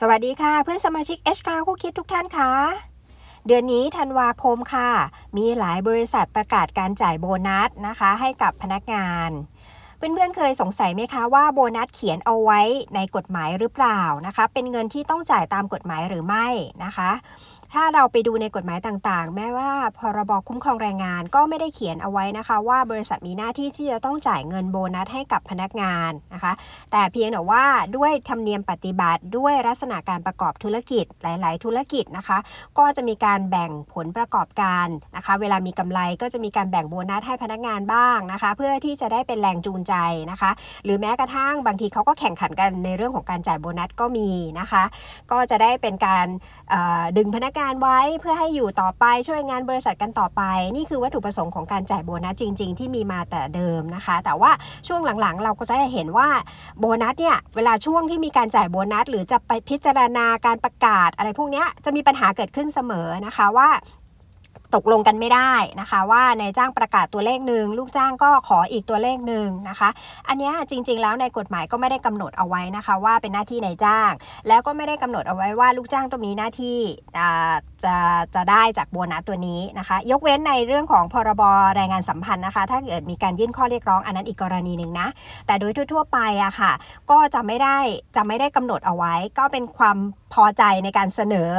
สวัสดีค่ะเพื่อนสมาชิก HK คู่คิดทุกท่านค่ะ เดือนนี้ธันวาคมค่ะ มีหลายบริษัทประกาศการจ่ายโบนัสนะคะ ให้กับพนักงาน เพื่อนๆเคยสงสัยไหมคะว่าโบนัสเขียนเอาไว้ในกฎหมายหรือเปล่านะคะ เป็นเงินที่ต้องจ่ายตามกฎหมายหรือไม่นะคะ ถ้าเราไปดูในกฎหมายต่างๆ แม้ว่าพรบคุ้มครองแรงงานก็ไม่ได้เขียนเอาไว้นะคะ ว่าบริษัทมีหน้าที่ที่จะต้องจ่ายเงินโบนัสให้กับพนักงานนะคะ แต่เพียงแต่ว่าด้วยธรรมเนียมปฏิบัติ ด้วยลักษณะการประกอบธุรกิจหลาย ๆ ธุรกิจนะคะ ก็จะมีการแบ่งผลประกอบการนะคะ เวลามีกำไรก็จะมีการแบ่งโบนัสให้พนักงานบ้างนะคะ เพื่อที่จะได้เป็นแรงจูงใจนะคะ หรือแม้กระทั่งบางทีเขาก็แข่งขันกันในเรื่องของการจ่ายโบนัสก็มีนะคะ ก็จะได้เป็นการดึงพนักงานไว้เพื่อให้อยู่ต่อไปช่วยงานบริษัทกันต่อไป นี่คือวัตถุประสงค์ของการจ่ายโบนัสจริง ๆ ที่มีมาแต่เดิมนะคะ แต่ว่าช่วงหลังๆ เราก็จะเห็นว่าโบนัสเนี่ยเวลาช่วงที่มีการจ่ายโบนัส หรือจะไปพิจารณาการประกาศอะไรพวกนี้จะมีปัญหาเกิดขึ้นเสมอนะคะว่า ตกลงกันไม่ได้นะคะ ว่านายจ้างประกาศตัวเลขหนึ่งลูกจ้างก็ขออีกตัวเลขหนึ่งนะคะ อันนี้จริง ๆ แล้วในกฎหมายก็ไม่ได้กำหนดเอาไว้นะคะ ว่าเป็นหน้าที่นายจ้าง แล้วก็ไม่ได้กำหนดเอาไว้ว่าลูกจ้างต้องมีหน้าที่จะจะได้จากโบนัสตัวนี้นะคะ ยกเว้นในเรื่องของพรบแรงงานสัมพันธ์นะคะ ถ้าเกิดมีการยื่นข้อเรียกร้องอันนั้นอีกกรณีหนึ่งนะ แต่โดยทั่วๆไปอะค่ะ ก็จะไม่ได้จะไม่ได้กำหนดเอาไว้ ก็เป็นความพอใจในการเสนอ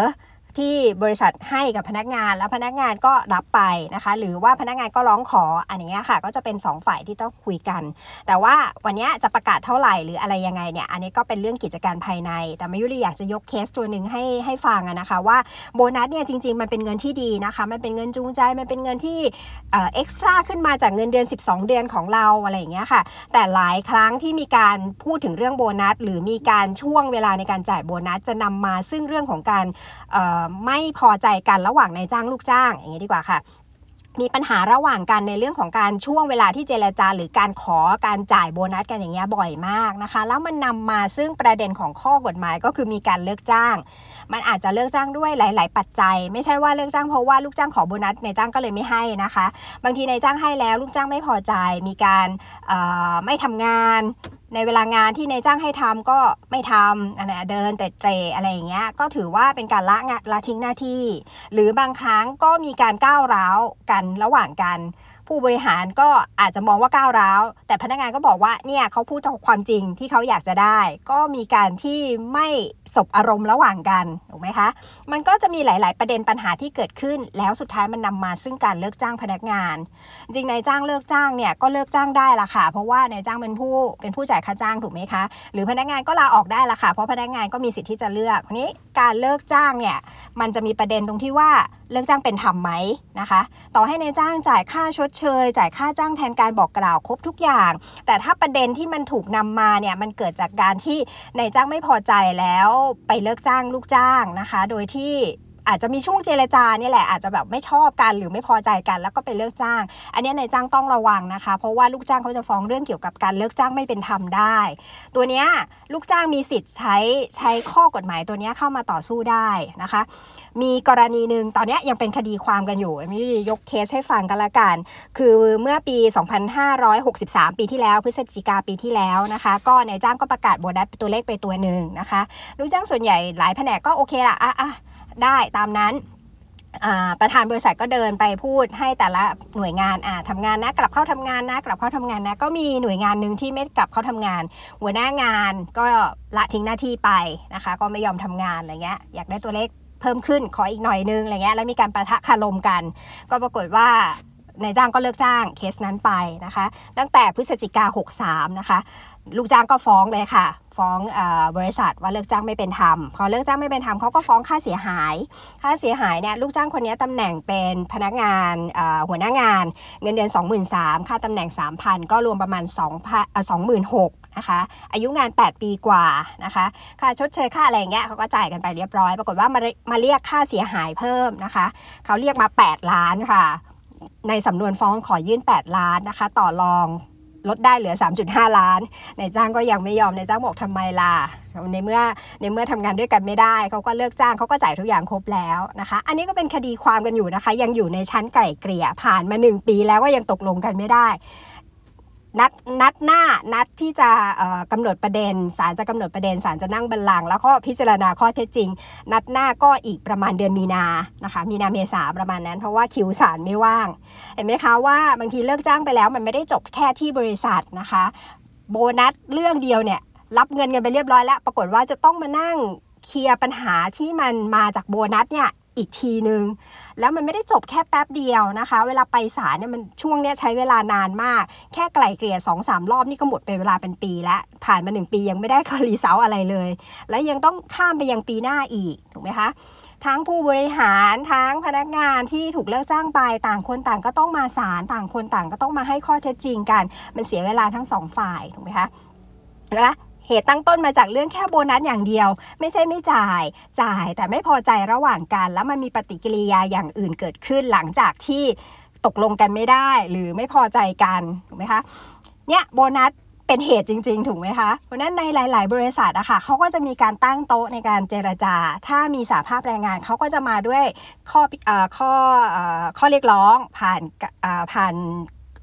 ที่บริษัทให้กับพนักงาน แล้วพนักงานก็รับไปนะคะ หรือว่าพนักงานก็ร้องขออันนี้ค่ะ ก็จะเป็นสองฝ่ายที่ต้องคุยกัน แต่ว่าวันนี้จะประกาศเท่าไหร่หรืออะไรยังไงเนี่ยอันนี้ก็เป็นเรื่องกิจการภายใน แต่มายุรีอยากจะยกเคสตัวหนึ่งให้ให้ฟังนะคะว่าโบนัสเนี่ยจริง ๆ มันเป็นเงินที่ดีนะคะมันเป็นเงินจูงใจมันเป็นเงินที่เอ็กซ์ตร้าขึ้นมาจากเงินเดือน 12 เดือนของเราอะไรอย่างเงี้ยค่ะ แต่หลายครั้งที่มีการพูดถึงเรื่องโบนัส หรือมีการช่วงเวลาในการจ่ายโบนัสจะนำมาซึ่งเรื่องของการเอ่อไม่พอใจกันระหว่างนายจ้างลูกจ้างอย่างนี้ดีกว่าค่ะมีปัญหาระหว่างกันในเรื่องของการช่วงเวลาที่เจรจาหรือการขอการจ่ายโบนัสกันอย่างเงี้ยบ่อยมากนะคะ แล้วมันนำมาซึ่งประเด็นของข้อกฎหมายก็คือมีการเลิกจ้าง มันอาจจะเลิกจ้างด้วยหลาย ๆ ปัจจัย ไม่ใช่ว่าเลิกจ้างเพราะว่าลูกจ้างขอโบนัสนายจ้างก็เลยไม่ให้นะคะ บางทีนายจ้างให้แล้วลูกจ้างไม่พอใจ มีการไม่ทำงาน ในเวลางานที่นายจ้างให้ทำก็ไม่ทำอะไรเดินเตะๆอะไรอย่างเงี้ยก็ถือว่าเป็นการละงานละทิ้งหน้าที่ หรือบางครั้งก็มีการก้าวร้าวกันระหว่างกันผู้บริหารก็อาจจะมองว่าก้าวร้าว แต่พนักงานก็บอกว่าเนี่ยเขาพูดความจริงที่เขาอยากจะได้ ก็มีการที่ไม่สบอารมณ์ระหว่างกันถูกไหมคะมันก็จะมีหลาย ๆ ประเด็นปัญหาที่เกิดขึ้น แล้วสุดท้ายมันนำมาซึ่งการเลิกจ้างพนักงาน จริงนายจ้างเลิกจ้างเนี่ยก็เลิกจ้างได้ละค่ะ เพราะว่านายจ้างเป็นผู้เป็นผู้จ่ายค่าจ้างถูกไหมคะ หรือพนักงานก็ลาออกได้ละค่ะ เพราะพนักงานก็มีสิทธิ์ที่จะเลือกทีนี้การเลิกจ้างเนี่ยมันจะมีประเด็นตรงที่ว่าเลิกจ้างเป็นธรรมไหมนะคะ ต่อให้นายจ้างจ่ายค่าชดเชย จ่ายค่าจ้างแทนการบอกกล่าวครบทุกอย่าง แต่ถ้าประเด็นที่มันถูกนำมาเนี่ยมันเกิดจากการที่นายจ้างไม่พอใจแล้วไปเลิกจ้างลูกจ้างนะคะ โดยที่ อาจจะมีช่วงเจรจาเนี่ยแหละอาจจะแบบไม่ชอบกันหรือไม่พอใจกัน แล้วก็ไปเลิกจ้าง อันนี้นายจ้างต้องระวังนะคะ เพราะว่าลูกจ้างเขาจะฟ้องเรื่องเกี่ยวกับการเลิกจ้างไม่เป็นธรรมได้ ตัวเนี้ยลูกจ้างมีสิทธิ์ใช้ใช้ข้อกฎหมายตัวเนี้ยเข้ามาต่อสู้ได้นะคะ มีกรณีหนึ่งตอนเนี้ยยังเป็นคดีความกันอยู่มียกเคสให้ฟังกันละกัน คือเมื่อปี 2563 ปีที่แล้ว พฤศจิกาปีที่แล้วนะคะ ก็นายจ้างก็ประกาศโบนัสตัวเลขไปตัวหนึ่งนะคะ ลูกจ้างส่วนใหญ่หลายแผนกก็โอเคละอะอะ ได้ตามนั้นประธานบริษัทก็เดินไปพูดให้แต่ละหน่วยงานอ่าทำงานนะกลับเข้าทำงานนะกลับเข้าทำงานนะก็มีหน่วยงานหนึ่งที่ไม่กลับเข้าทำงาน หัวหน้างานก็ละทิ้งหน้าที่ไปนะคะ ก็ไม่ยอมทำงานอะไรเงี้ยอยากได้ตัวเลขเพิ่มขึ้นขออีกหน่อยนึงอะไรเงี้ยแล้วมีการประทะคารมกัน ก็ปรากฏว่า นายจ้างก็เลิกจ้างเคสนั้นไปนะคะ ตั้งแต่พฤศจิกา 63 นะคะ ลูกจ้างก็ฟ้องเลยค่ะ ฟ้องอบริษัทว่าเลิกจ้างไม่เป็นธรรม พอเลิกจ้างไม่เป็นธรรมเขาก็ฟ้องค่าเสียหาย ค่าเสียหายเนี่ยลูกจ้างคนนี้ตำแหน่งเป็นพนักงานหัวหน้างาน เงินเดือน 23,000ค่าตำแหน่ง 3,000 ก็รวมประมาณ2,000เอ่อ26,000นะคะ อายุงาน 8 ปีกว่านะคะ ค่าชดเชยค่าอะไรเงี้ยเขาก็จ่ายกันไปเรียบร้อย ปรากฏว่ามาเรมาเรียกค่าเสียหายเพิ่มนะคะ เขาเรียกมา 8 ล้านค่ะ ในสำนวนฟ้องขอยื่น 8 ล้านนะคะ ต่อรองลดได้เหลือ 3.5 ล้านนายจ้างก็ยังไม่ยอมนายจ้างบอกทำไมล่ะในเมื่อในเมื่อทำงานด้วยกันไม่ได้เขาก็เลิกจ้างเขาก็จ่ายทุกอย่างครบแล้วนะคะ อันนี้ก็เป็นคดีความกันอยู่นะคะ ยังอยู่ในชั้นไกล่เกลี่ยผ่านมา 1 ปีแล้วก็ยังตกลงกันไม่ได้ นัดนัดหน้านัดที่จะเอ่อกำหนดประเด็นศาลจะกำหนดประเด็นศาลจะนั่งบัลลังก์แล้วก็พิจารณาข้อเท็จจริง นัดหน้าก็อีกประมาณเดือนมีนานะคะมีนาเมษาประมาณนั้น เพราะว่าคิวศาลไม่ว่าง เห็นไหมคะว่าบางทีเลิกจ้างไปแล้วมันไม่ได้จบแค่ที่บริษัทนะคะ โบนัสเรื่องเดียวเนี่ยรับเงินกันไปเรียบร้อยแล้ว ปรากฏว่าจะต้องมานั่งเคลียร์ปัญหาที่มันมาจากโบนัสเนี่ย อีกทีนึง แล้วมันไม่ได้จบแค่แป๊บเดียวนะคะ เวลาไปศาลเนี่ยมันช่วงเนี้ยใช้เวลานานมาก แค่ไกล่เกลี่ยสองสามรอบนี่ก็หมดไปเวลาเป็นปีแล้ว ผ่านมาหนึ่งปียังไม่ได้คอรีเซาอะไรเลย แล้วยังต้องข้ามไปยังปีหน้าอีกถูกไหมคะทั้งผู้บริหารทั้งพนักงานที่ถูกเลิกจ้างไปต่างคนต่างก็ต้องมาศาลต่างคนต่างก็ต้องมาให้ข้อเท็จจริงกัน มันเสียเวลาทั้งสองฝ่ายถูกไหมคะและ เหตุตั้งต้นมาจากเรื่องแค่โบนัสอย่างเดียว ไม่ใช่ไม่จ่าย จ่ายแต่ไม่พอใจระหว่างกัน แล้วมันมีปฏิกิริยาอย่างอื่นเกิดขึ้นหลังจากที่ตกลงกันไม่ได้หรือไม่พอใจกันถูกไหมคะเนี่ยโบนัสเป็นเหตุจริง ๆ ถูกไหมคะ เพราะนั้นในหลาย ๆ บริษัทอะค่ะเขาก็จะมีการตั้งโต๊ะในการเจรจา ถ้ามีสาภาพแรงงานเขาก็จะมาด้วยข้อเอ่อข้อเอ่อข้อเรียกร้องผ่านเอ่อผ่าน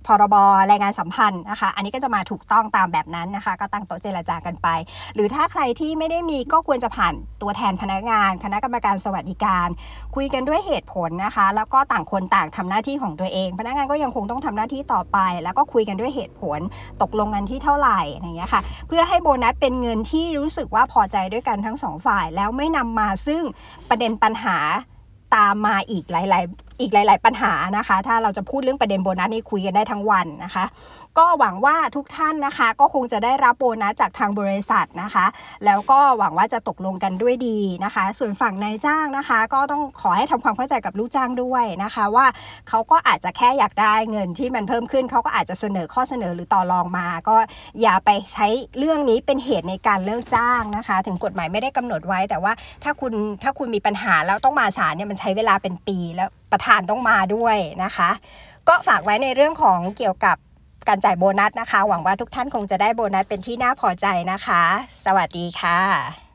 พรบแรงงานสัมพันธ์นะคะ อันนี้ก็จะมาถูกต้องตามแบบนั้นนะคะ ก็ตั้งโต๊ะเจรจากันไป หรือถ้าใครที่ไม่ได้มีก็ควรจะผ่านตัวแทนพนักงาน คณะกรรมการสวัสดิการ คุยกันด้วยเหตุผลนะคะ แล้วก็ต่างคนต่างทำหน้าที่ของตัวเอง พนักงานก็ยังคงต้องทำหน้าที่ต่อไป แล้วก็คุยกันด้วยเหตุผล ตกลงกันที่เท่าไหร่อย่างเงี้ยค่ะ เพื่อให้โบนัสเป็นเงินที่รู้สึกว่าพอใจด้วยกันทั้งสองฝ่าย แล้วไม่นำมาซึ่งประเด็นปัญหาตามมาอีกหลาย อีกหลาย ๆ ปัญหานะคะ ถ้าเราจะพูดเรื่องประเด็นโบนัสนี่คุยกันได้ทั้งวันนะคะ ก็หวังว่าทุกท่านนะคะ ก็คงจะได้รับโบนัสจากทางบริษัทนะคะ แล้วก็หวังว่าจะตกลงกันด้วยดีนะคะ ส่วนฝั่งนายจ้างนะคะ ก็ต้องขอให้ทำความเข้าใจกับลูกจ้างด้วยนะคะ ว่าเขาก็อาจจะแค่อยากได้เงินที่มันเพิ่มขึ้นเขาก็อาจจะเสนอข้อเสนอหรือต่อรองมา ก็อย่าไปใช้เรื่องนี้เป็นเหตุในการเลิกจ้างนะคะ ถึงกฎหมายไม่ได้กำหนดไว้ แต่ว่าถ้าคุณถ้าคุณมีปัญหาแล้วต้องมาศาลเนี่ยมันใช้เวลาเป็นปีแล้ว ประธานต้องมาด้วยนะคะ ก็ฝากไว้ในเรื่องของเกี่ยวกับการจ่ายโบนัสนะคะ หวังว่าทุกท่านคงจะได้โบนัสเป็นที่น่าพอใจนะคะ สวัสดีค่ะ